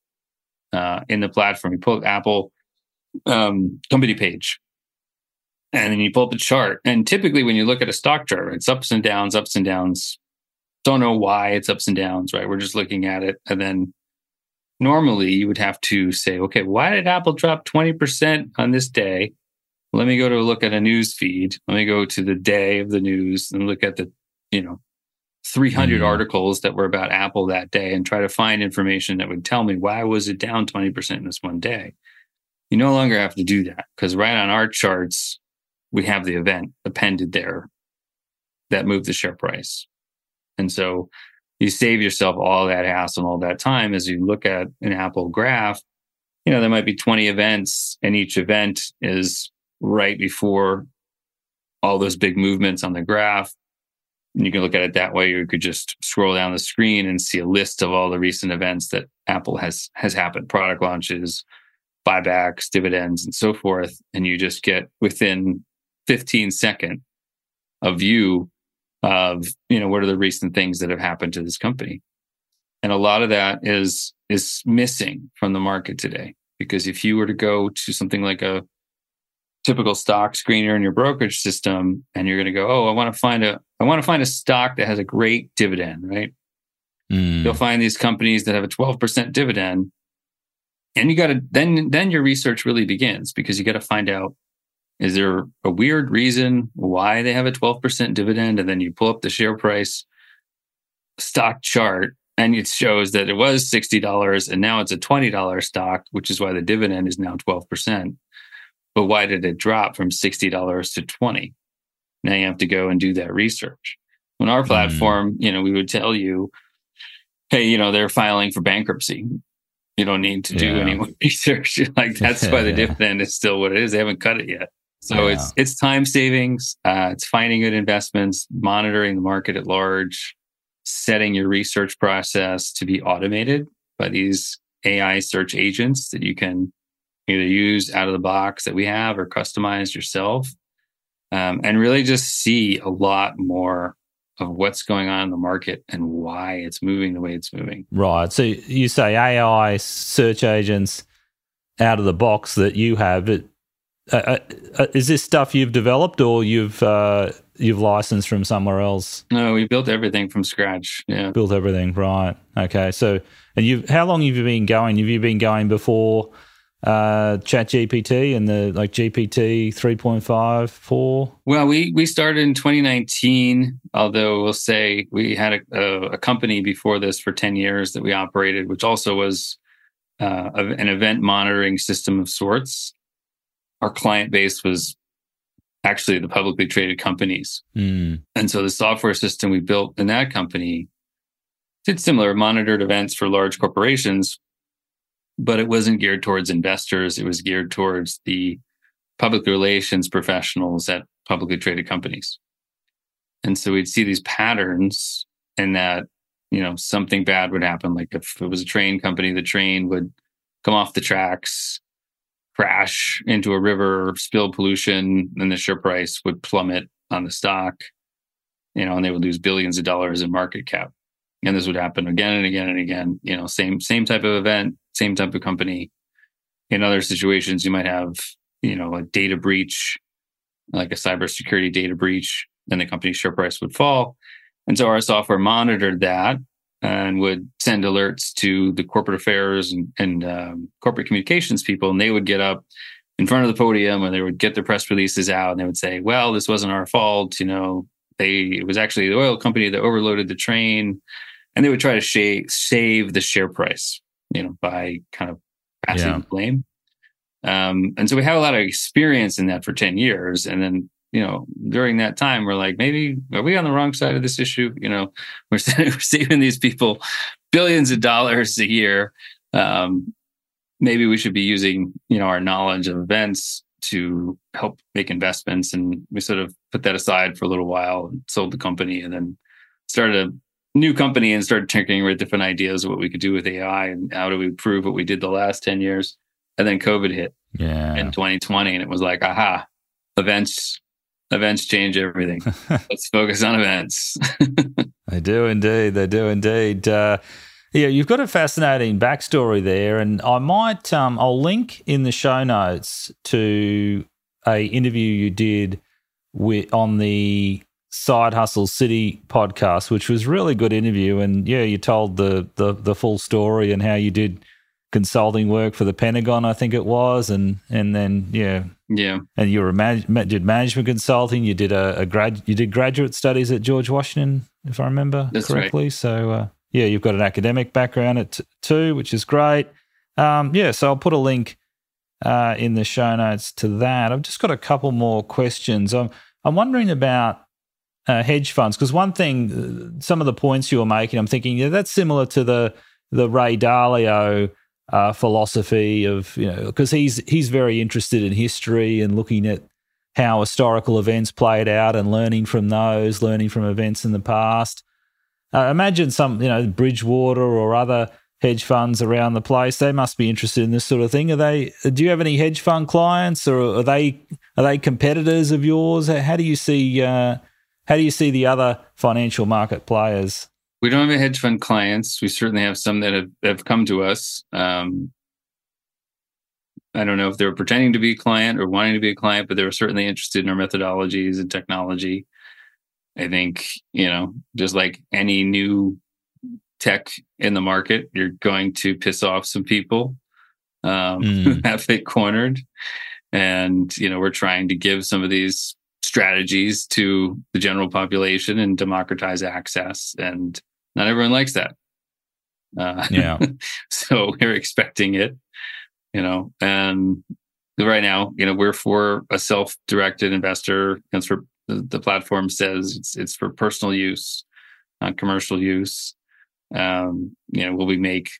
uh, in the platform, you pull up Apple um, company page, and then you pull up the chart. And typically, when you look at a stock chart, it's ups and downs, ups and downs, don't know why it's ups and downs, right? We're just looking at it. And then normally you would have to say, okay, why did Apple drop 20% on this day? Let me go to look at a news feed. Let me go to the day of the news and look at the, you know, 300 mm. articles that were about Apple that day and try to find information that would tell me why was it down 20% in this one day. You no longer have to do that because right on our charts, we have the event appended there that moved the share price. And so you save yourself all that hassle and all that time as you look at an Apple graph. You know, there might be 20 events and each event is right before all those big movements on the graph. And you can look at it that way, or you could just scroll down the screen and see a list of all the recent events that Apple has has happened, product launches, buybacks, dividends, and so forth. And you just get within 15 second a view of, you know, what are the recent things that have happened to this company. And a lot of that is is missing from the market today. Because if you were to go to something like a typical stock screener in your brokerage system and you're going to go, oh, I want to find a I want to find a stock that has a great dividend, right? Mm. You'll find these companies that have a 12% dividend. And you got to then then your research really begins because you got to find out is there a weird reason why they have a 12% dividend and then you pull up the share price stock chart and it shows that it was $60 and now it's a $20 stock, which is why the dividend is now 12%. But why did it drop from $60 to 20? Now you have to go and do that research. On our hmm. platform, mm. you know, we would tell you, hey, you know, they're filing for bankruptcy. You don't need to do any more research. like that's why the yeah. dividend is still what it is. They haven't cut it yet. So yeah. it's it's time savings. Uh, it's finding good investments, monitoring the market at large, setting your research process to be automated by these AI search agents that you can either use out of the box that we have or customize yourself, um, and really just see a lot more of what's going on in the market and why it's moving the way it's moving. Right. So you say AI search agents out of the box that you have. It, uh, uh, uh, is this stuff you've developed or you've uh, you've licensed from somewhere else? No, we built everything from scratch. Yeah, built everything. Right. Okay. So, and you, how long have you been going? Have you been going before uh, Chat GPT and the like GPT 3.5, 4? Well, we, we started in 2019, although we'll say we had a, a, a company before this for 10 years that we operated, which also was uh, an event monitoring system of sorts. Our client base was actually the publicly traded companies. Mm. And so the software system we built in that company did similar monitored events for large corporations, but it wasn't geared towards investors. It was geared towards the public relations professionals at publicly traded companies. And so we'd see these patterns and that, you know, something bad would happen. Like if it was a train company, the train would come off the tracks, crash into a river, spill pollution, and the share price would plummet on the stock, you know, and they would lose billions of dollars in market cap. And this would happen again and again and again, you know, same, same type of event, same type of company. In other situations, you might have, you know, a data breach, like a cybersecurity data breach, and the company's share price would fall. And so our software monitored that and would send alerts to the corporate affairs and, and um, corporate communications people, and they would get up in front of the podium and they would get their press releases out and they would say, "Well, this wasn't our fault. You know, they it was actually the oil company that overloaded the train," and they would try to sh- save the share price you know, by kind of passing yeah. blame. Um, and so we have a lot of experience in that for 10 years. And then, you know, during that time, we're like, maybe are we on the wrong side of this issue? You know, we're, we're saving these people billions of dollars a year. Um, maybe we should be using, you know, our knowledge of events to help make investments. And we sort of put that aside for a little while and sold the company and then started a new company and started tinkering with different ideas of what we could do with AI and how do we prove what we did the last 10 years. And then COVID hit yeah. in 2020. And it was like, aha, events, events change everything. Let's focus on events. they do indeed. They do indeed. Uh, yeah, you've got a fascinating backstory there, and I might um, I'll link in the show notes to a interview you did with on the Side Hustle City podcast, which was really good interview. And yeah, you told the, the the full story and how you did consulting work for the Pentagon, I think it was, and and then yeah, yeah, and you were did management consulting. You did a, a grad you did graduate studies at George Washington, if I remember That's correctly. Right. So uh, yeah, you've got an academic background at t- too, which is great. Um, yeah, so I'll put a link uh, in the show notes to that. I've just got a couple more questions. I'm I'm wondering about uh, hedge funds? Because one thing, uh, some of the points you were making, I'm thinking, yeah, that's similar to the the Ray Dalio uh, philosophy of you know because he's he's very interested in history and looking at how historical events played out and learning from those, learning from events in the past. Uh, imagine some you know Bridgewater or other hedge funds around the place. They must be interested in this sort of thing. Are they? Do you have any hedge fund clients, or are they are they competitors of yours? How do you see uh, how do you see the other financial market players? We don't have a hedge fund clients. We certainly have some that have, have come to us. Um, I don't know if they were pretending to be a client or wanting to be a client, but they were certainly interested in our methodologies and technology. I think, you know, just like any new tech in the market, you're going to piss off some people um, mm. who have it cornered. And, you know, we're trying to give some of these strategies to the general population and democratize access. And not everyone likes that. Uh, yeah. so we're expecting it, you know, and right now, you know, we're for a self-directed investor. That's for the, the platform says it's, it's for personal use, not commercial use. Um, you know, will we make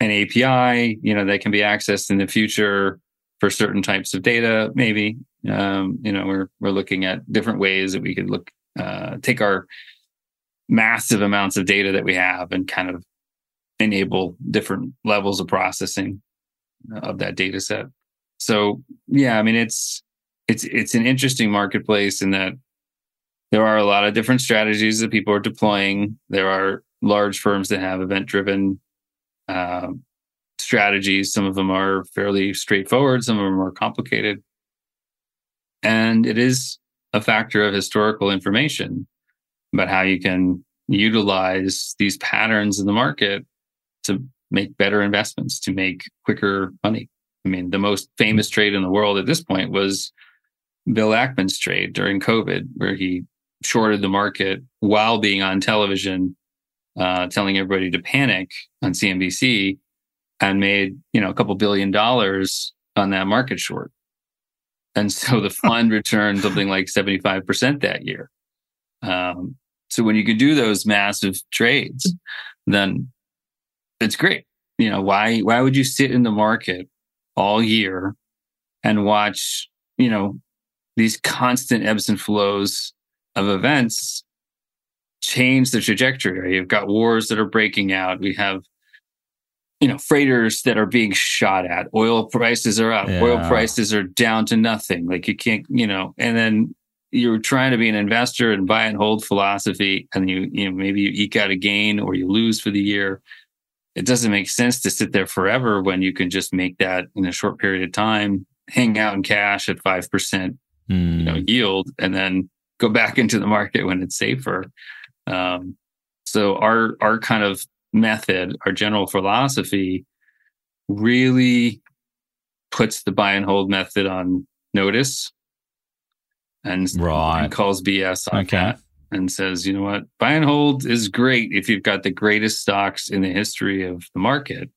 an API, you know, that can be accessed in the future for certain types of data? Maybe, um, you know, we're, we're looking at different ways that we could look, uh, take our massive amounts of data that we have and kind of enable different levels of processing of that data set. So yeah, I mean, it's, it's, it's an interesting marketplace in that there are a lot of different strategies that people are deploying. There are large firms that have event driven uh, strategies. Some of them are fairly straightforward, some of them are complicated. And it is a factor of historical information about how you can utilize these patterns in the market to make better investments, to make quicker money. I mean, the most famous trade in the world at this point was Bill Ackman's trade during COVID, where he shorted the market while being on television uh, telling everybody to panic on CNBC and made, you know, a couple billion dollars on that market short. And so the fund returned something like 75% that year. Um, so when you can do those massive trades, then it's great. You know, why, why would you sit in the market all year and watch, you know, these constant ebbs and flows of events change the trajectory. You've got wars that are breaking out. We have, you know, freighters that are being shot at. Oil prices are up. Yeah. Oil prices are down to nothing. Like you can't, you know, and then you're trying to be an investor and buy and hold philosophy, and you, you know, maybe you eke out a gain or you lose for the year. It doesn't make sense to sit there forever when you can just make that in a short period of time, hang out in cash at five percent, mm. you know, hmm. yield, and then go back into the market when it's safer. Um, so our our kind of method, our general philosophy, really puts the buy and hold method on notice and, right. and calls BS on okay. that and says, you know what, buy and hold is great if you've got the greatest stocks in the history of the market.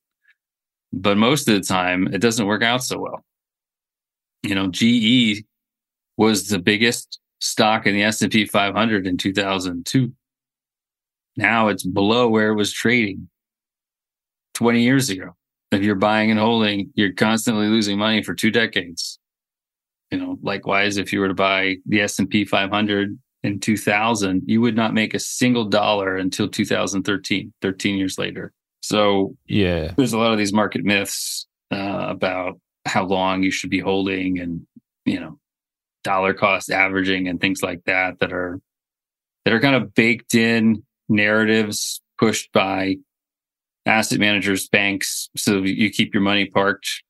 But most of the time, it doesn't work out so well. You know, GE was the biggest stock in the S&P 500 in 2002. Now it's below where it was trading 20 years ago. If you're buying and holding, you're constantly losing money for two decades. You know, likewise, if you were to buy the S&P 500 in 2000, you would not make a single dollar until 2013, 13 years later. So yeah, there's a lot of these market myths uh, about how long you should be holding and, you know, dollar cost averaging and things like that that are, that are kind of baked in narratives pushed by asset managers, banks, so you keep your money parked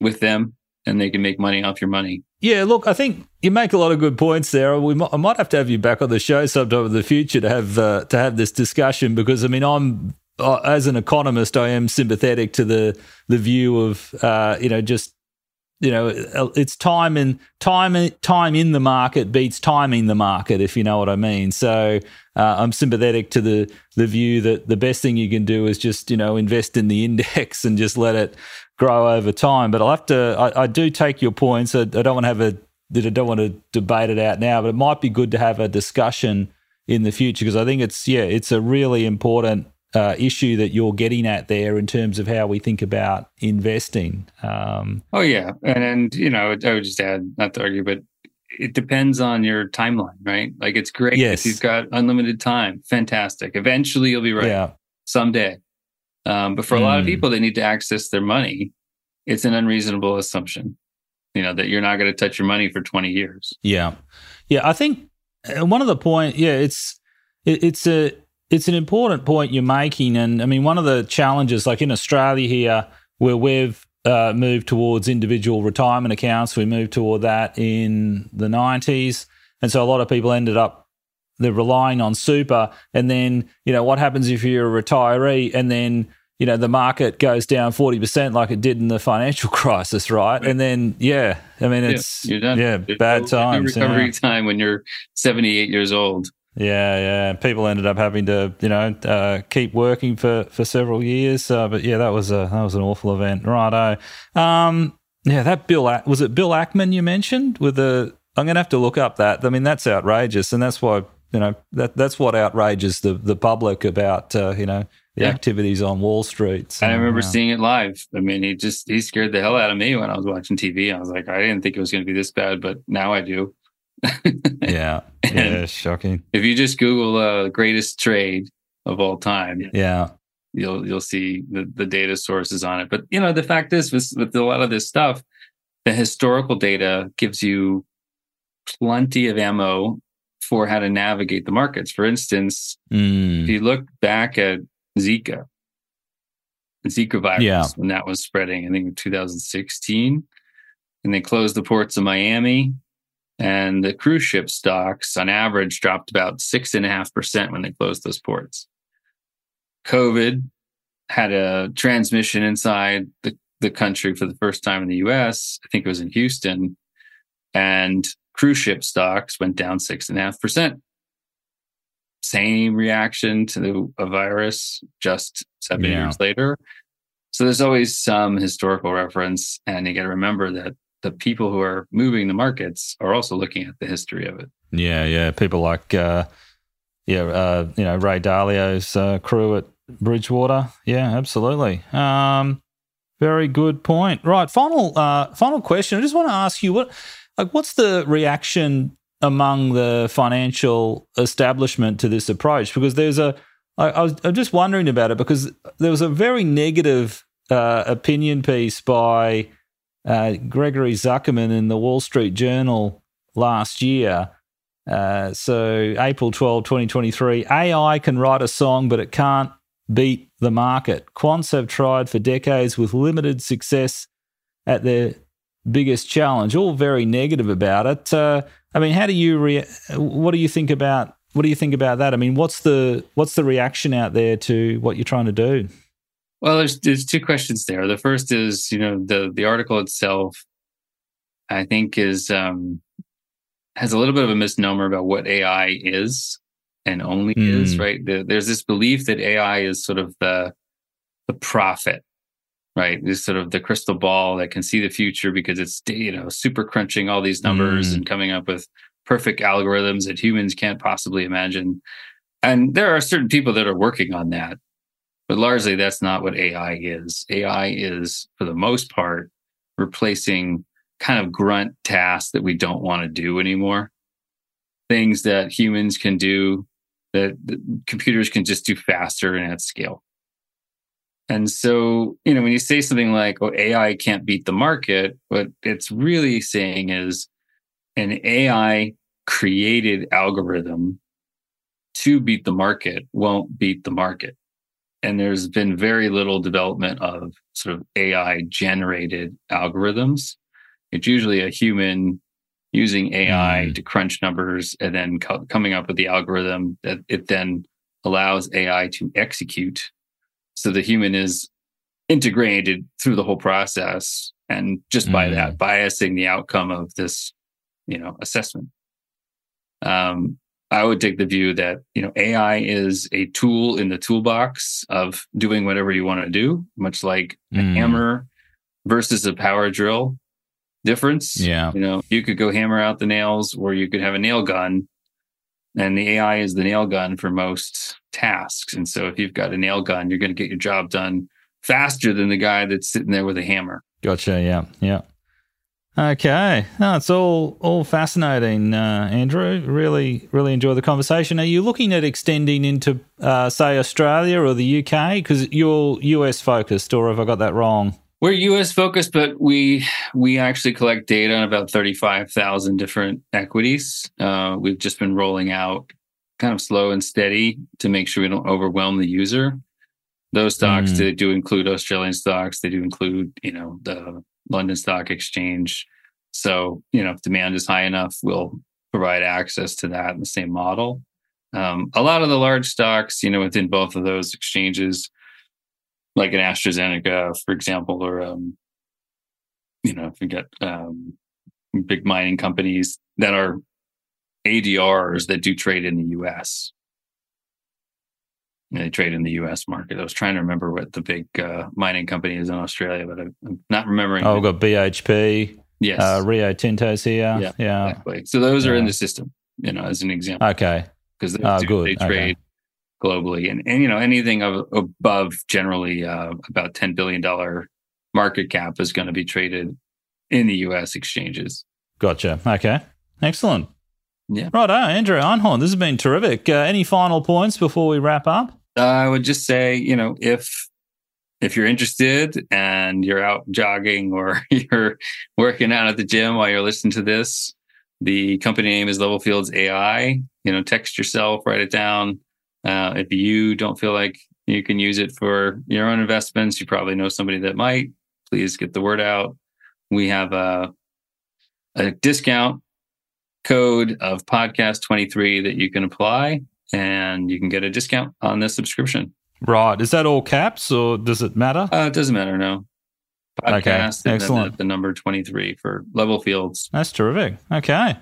with them and they can make money off your money. Yeah, look, I think you make a lot of good points there. We might, I might have to have you back on the show sometime in the future to have uh, to have this discussion because I mean, I'm uh, as an economist, I am sympathetic to the the view of uh, you know just you know it's time and time time in the market beats timing the market if you know what I mean. So uh, I'm sympathetic to the the view that the best thing you can do is just you know invest in the index and just let it grow over time. But I'll have to. I, I do take your points. I, I don't want to have a that I don't want to debate it out now, but it might be good to have a discussion in the future because I think it's yeah, it's a really important uh, issue that you're getting at there in terms of how we think about investing. Um, oh yeah, and and you know I would just add not to argue, but it depends on your timeline, right? Like it's great yes. if you've got unlimited time, fantastic. Eventually you'll be right. Yeah. Someday. Um, but for mm. a lot of hmm. people, they need to access their money. It's an unreasonable assumption, you know, that you're not going to touch your money for 20 years. Yeah, yeah. I think uh, one of the point, yeah, it's it, it's a it's an important point you're making, and I mean, one of the challenges, like in Australia here, where we've uh, moved towards individual retirement accounts, we moved toward that in the 90s, and so a lot of people ended up they're relying on super, and then you know what happens if you're a retiree, and then you know the market goes down 40% like it did in the financial crisis right, and then yeah i mean it's yeah, you're done. yeah bad no times recovery time when you're 78 years old yeah, yeah. People ended up having to, you know, uh, keep working for, for several years. Uh, but yeah, that was a that was an awful event, righto. Um, yeah, that Bill was it Bill Ackman you mentioned with the. I'm gonna have to look up that. I mean, that's outrageous, and that's why you know that that's what outrages the the public about uh, you know the yeah. activities on Wall Street. So, I remember seeing it live. I mean, he just he scared the hell out of me when I was watching TV. I was like, I didn't think it was going to be this bad, but now I do. yeah, yeah, shocking. If you just Google uh, greatest trade of all time, yeah, you'll you'll see the, the data sources on it. But you know, the fact is, with, with a lot of this stuff, the historical data gives you plenty of ammo for how to navigate the markets. For instance, mm. if you look back at Zika, Zika virus, yeah. when that was spreading, I think in 2016, and they closed the ports of Miami and the cruise ship stocks on average dropped about six and a half percent when they closed those ports. COVID had a transmission inside the, the country for the first time in the US. I think it was in Houston. And cruise ship stocks went down six and a half percent. Same reaction to the, a virus just seven yeah. years later. So there's always some historical reference. And you got to remember that the people who are moving the markets are also looking at the history of it. Yeah, yeah. People like, uh, yeah, uh, you know, Ray Dalio's uh, crew at Bridgewater. Yeah, absolutely. Um, very good point. Right, final, uh, final question. I just want to ask you what, like, what's the reaction among the financial establishment to this approach? Because there's a, I, I was, I'm just wondering about it because there was a very negative uh, opinion piece by uh, Gregory Zuckerman in the Wall Street Journal last year. Uh, so, April 12, 2023, AI can write a song, but it can't beat the market. Quants have tried for decades with limited success at their biggest challenge. All very negative about it. Uh, I mean, how do you re- what do you think about what do you think about that? I mean, what's the what's the reaction out there to what you're trying to do? Well, there's there's two questions there. The first is, you know, the the article itself, I think, is um, has a little bit of a misnomer about what AI is and only mm. is. Hmm. Right? The, there's this belief that AI is sort of the the prophet, right? This sort of the crystal ball that can see the future because it's you know super crunching all these numbers mm. and coming up with perfect algorithms that humans can't possibly imagine. And there are certain people that are working on that but largely, that's not what AI is. AI is, for the most part, replacing kind of grunt tasks that we don't want to do anymore. Things that humans can do that computers can just do faster and at scale. And so, you know, when you say something like, oh, AI can't beat the market, what it's really saying is an AI created algorithm to beat the market won't beat the market and there's been very little development of sort of AI generated algorithms. It's usually a human using AI mm. to crunch numbers and then co- coming up with the algorithm that it then allows AI to execute. So the human is integrated through the whole process and just mm. by that biasing the outcome of this, you know, assessment. Um, I would take the view that, you know, AI is a tool in the toolbox of doing whatever you want to do, much like mm. a hammer versus a power drill. difference. Yeah. You know, you could go hammer out the nails or you could have a nail gun. And the AI is the nail gun for most tasks. And so if you've got a nail gun, you're going to get your job done faster than the guy that's sitting there with a hammer. Gotcha. Yeah. Yeah. Okay. No, it's all all fascinating, uh, Andrew. Really, really enjoy the conversation. Are you looking at extending into, uh, say, Australia or the UK? Because you're US focused, or have I got that wrong? We're US focused, but we we actually collect data on about thirty five thousand different equities. Uh, we've just been rolling out kind of slow and steady to make sure we don't overwhelm the user. Those stocks Mm. they do include Australian stocks. They do include you know the London Stock Exchange. So you know if demand is high enough, we'll provide access to that in the same model. Um, a lot of the large stocks, you know, within both of those exchanges, like an AstraZeneca, for example, or um, you know, if you got um, big mining companies that are ADRs that do trade in the U.S. They trade in the U.S. market. I was trying to remember what the big uh, mining company is in Australia, but I'm not remembering. Oh, we've got BHP, yes, uh, Rio Tinto's here. Yeah, Yeah. exactly. So those are in the system, you know, as an example, Okay. because they, Oh, they Okay. trade globally, and and you know anything of, above generally uh, about ten billion dollar market cap is going to be traded in the U.S. exchanges. Gotcha. Okay. Excellent. Yeah. Right. Andrew Einhorn, this has been terrific. Uh, any final points before we wrap up? I would just say, you know, if if you're interested and you're out jogging or you're working out at the gym while you're listening to this, the company name is Level Fields AI. You know, text yourself, write it down. Uh, if you don't feel like you can use it for your own investments, you probably know somebody that might. Please get the word out. We have a a discount code of podcast 23 that you can apply and you can get a discount on the subscription. Right. Is that all caps or does it matter? Uh, it doesn't matter, no. Podcast then excellent. The, the number 23 for level fields. That's terrific. Okay.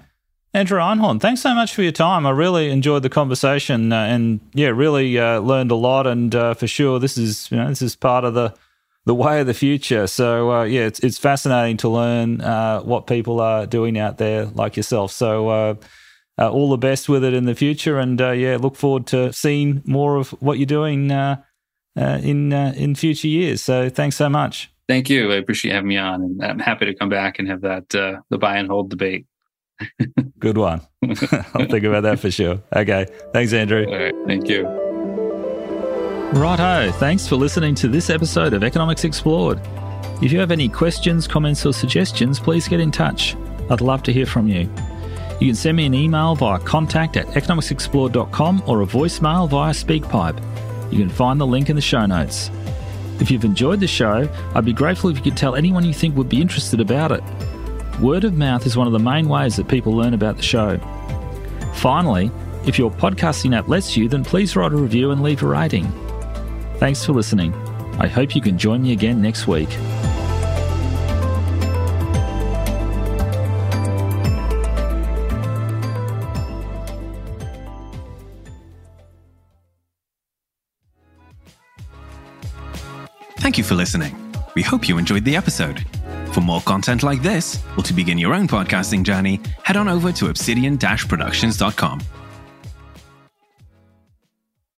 Andrew Einhorn, thanks so much for your time. I really enjoyed the conversation uh, and yeah, really uh, learned a lot. And uh, for sure, this is you know this is part of the the way of the future. So uh, yeah, it's it's fascinating to learn uh, what people are doing out there like yourself. So uh, all the best with it in the future, and uh, yeah, look forward to seeing more of what you're doing uh, uh, in uh, in future years. So thanks so much. Thank you. I appreciate having me on. And I'm happy to come back and have that, uh, the buy and hold debate. Good one. I'll think about that for sure. Okay. Thanks, Andrew. All right. Thank you. Righto. Thanks for listening to this episode of Economics Explored. If you have any questions, comments, or suggestions, please get in touch. I'd love to hear from you. You can send me an email via contact at economicsexplored.com or a voicemail via SpeakPipe. You can find the link in the show notes. If you've enjoyed the show, I'd be grateful if you could tell anyone you think would be interested about it. Word of mouth is one of the main ways that people learn about the show. Finally, if your podcasting app lets you, then please write a review and leave a rating. Thanks for listening. I hope you can join me again next week. Thank you for listening. We hope you enjoyed the episode. For more content like this, or to begin your own podcasting journey, head on over to obsidian-productions.com.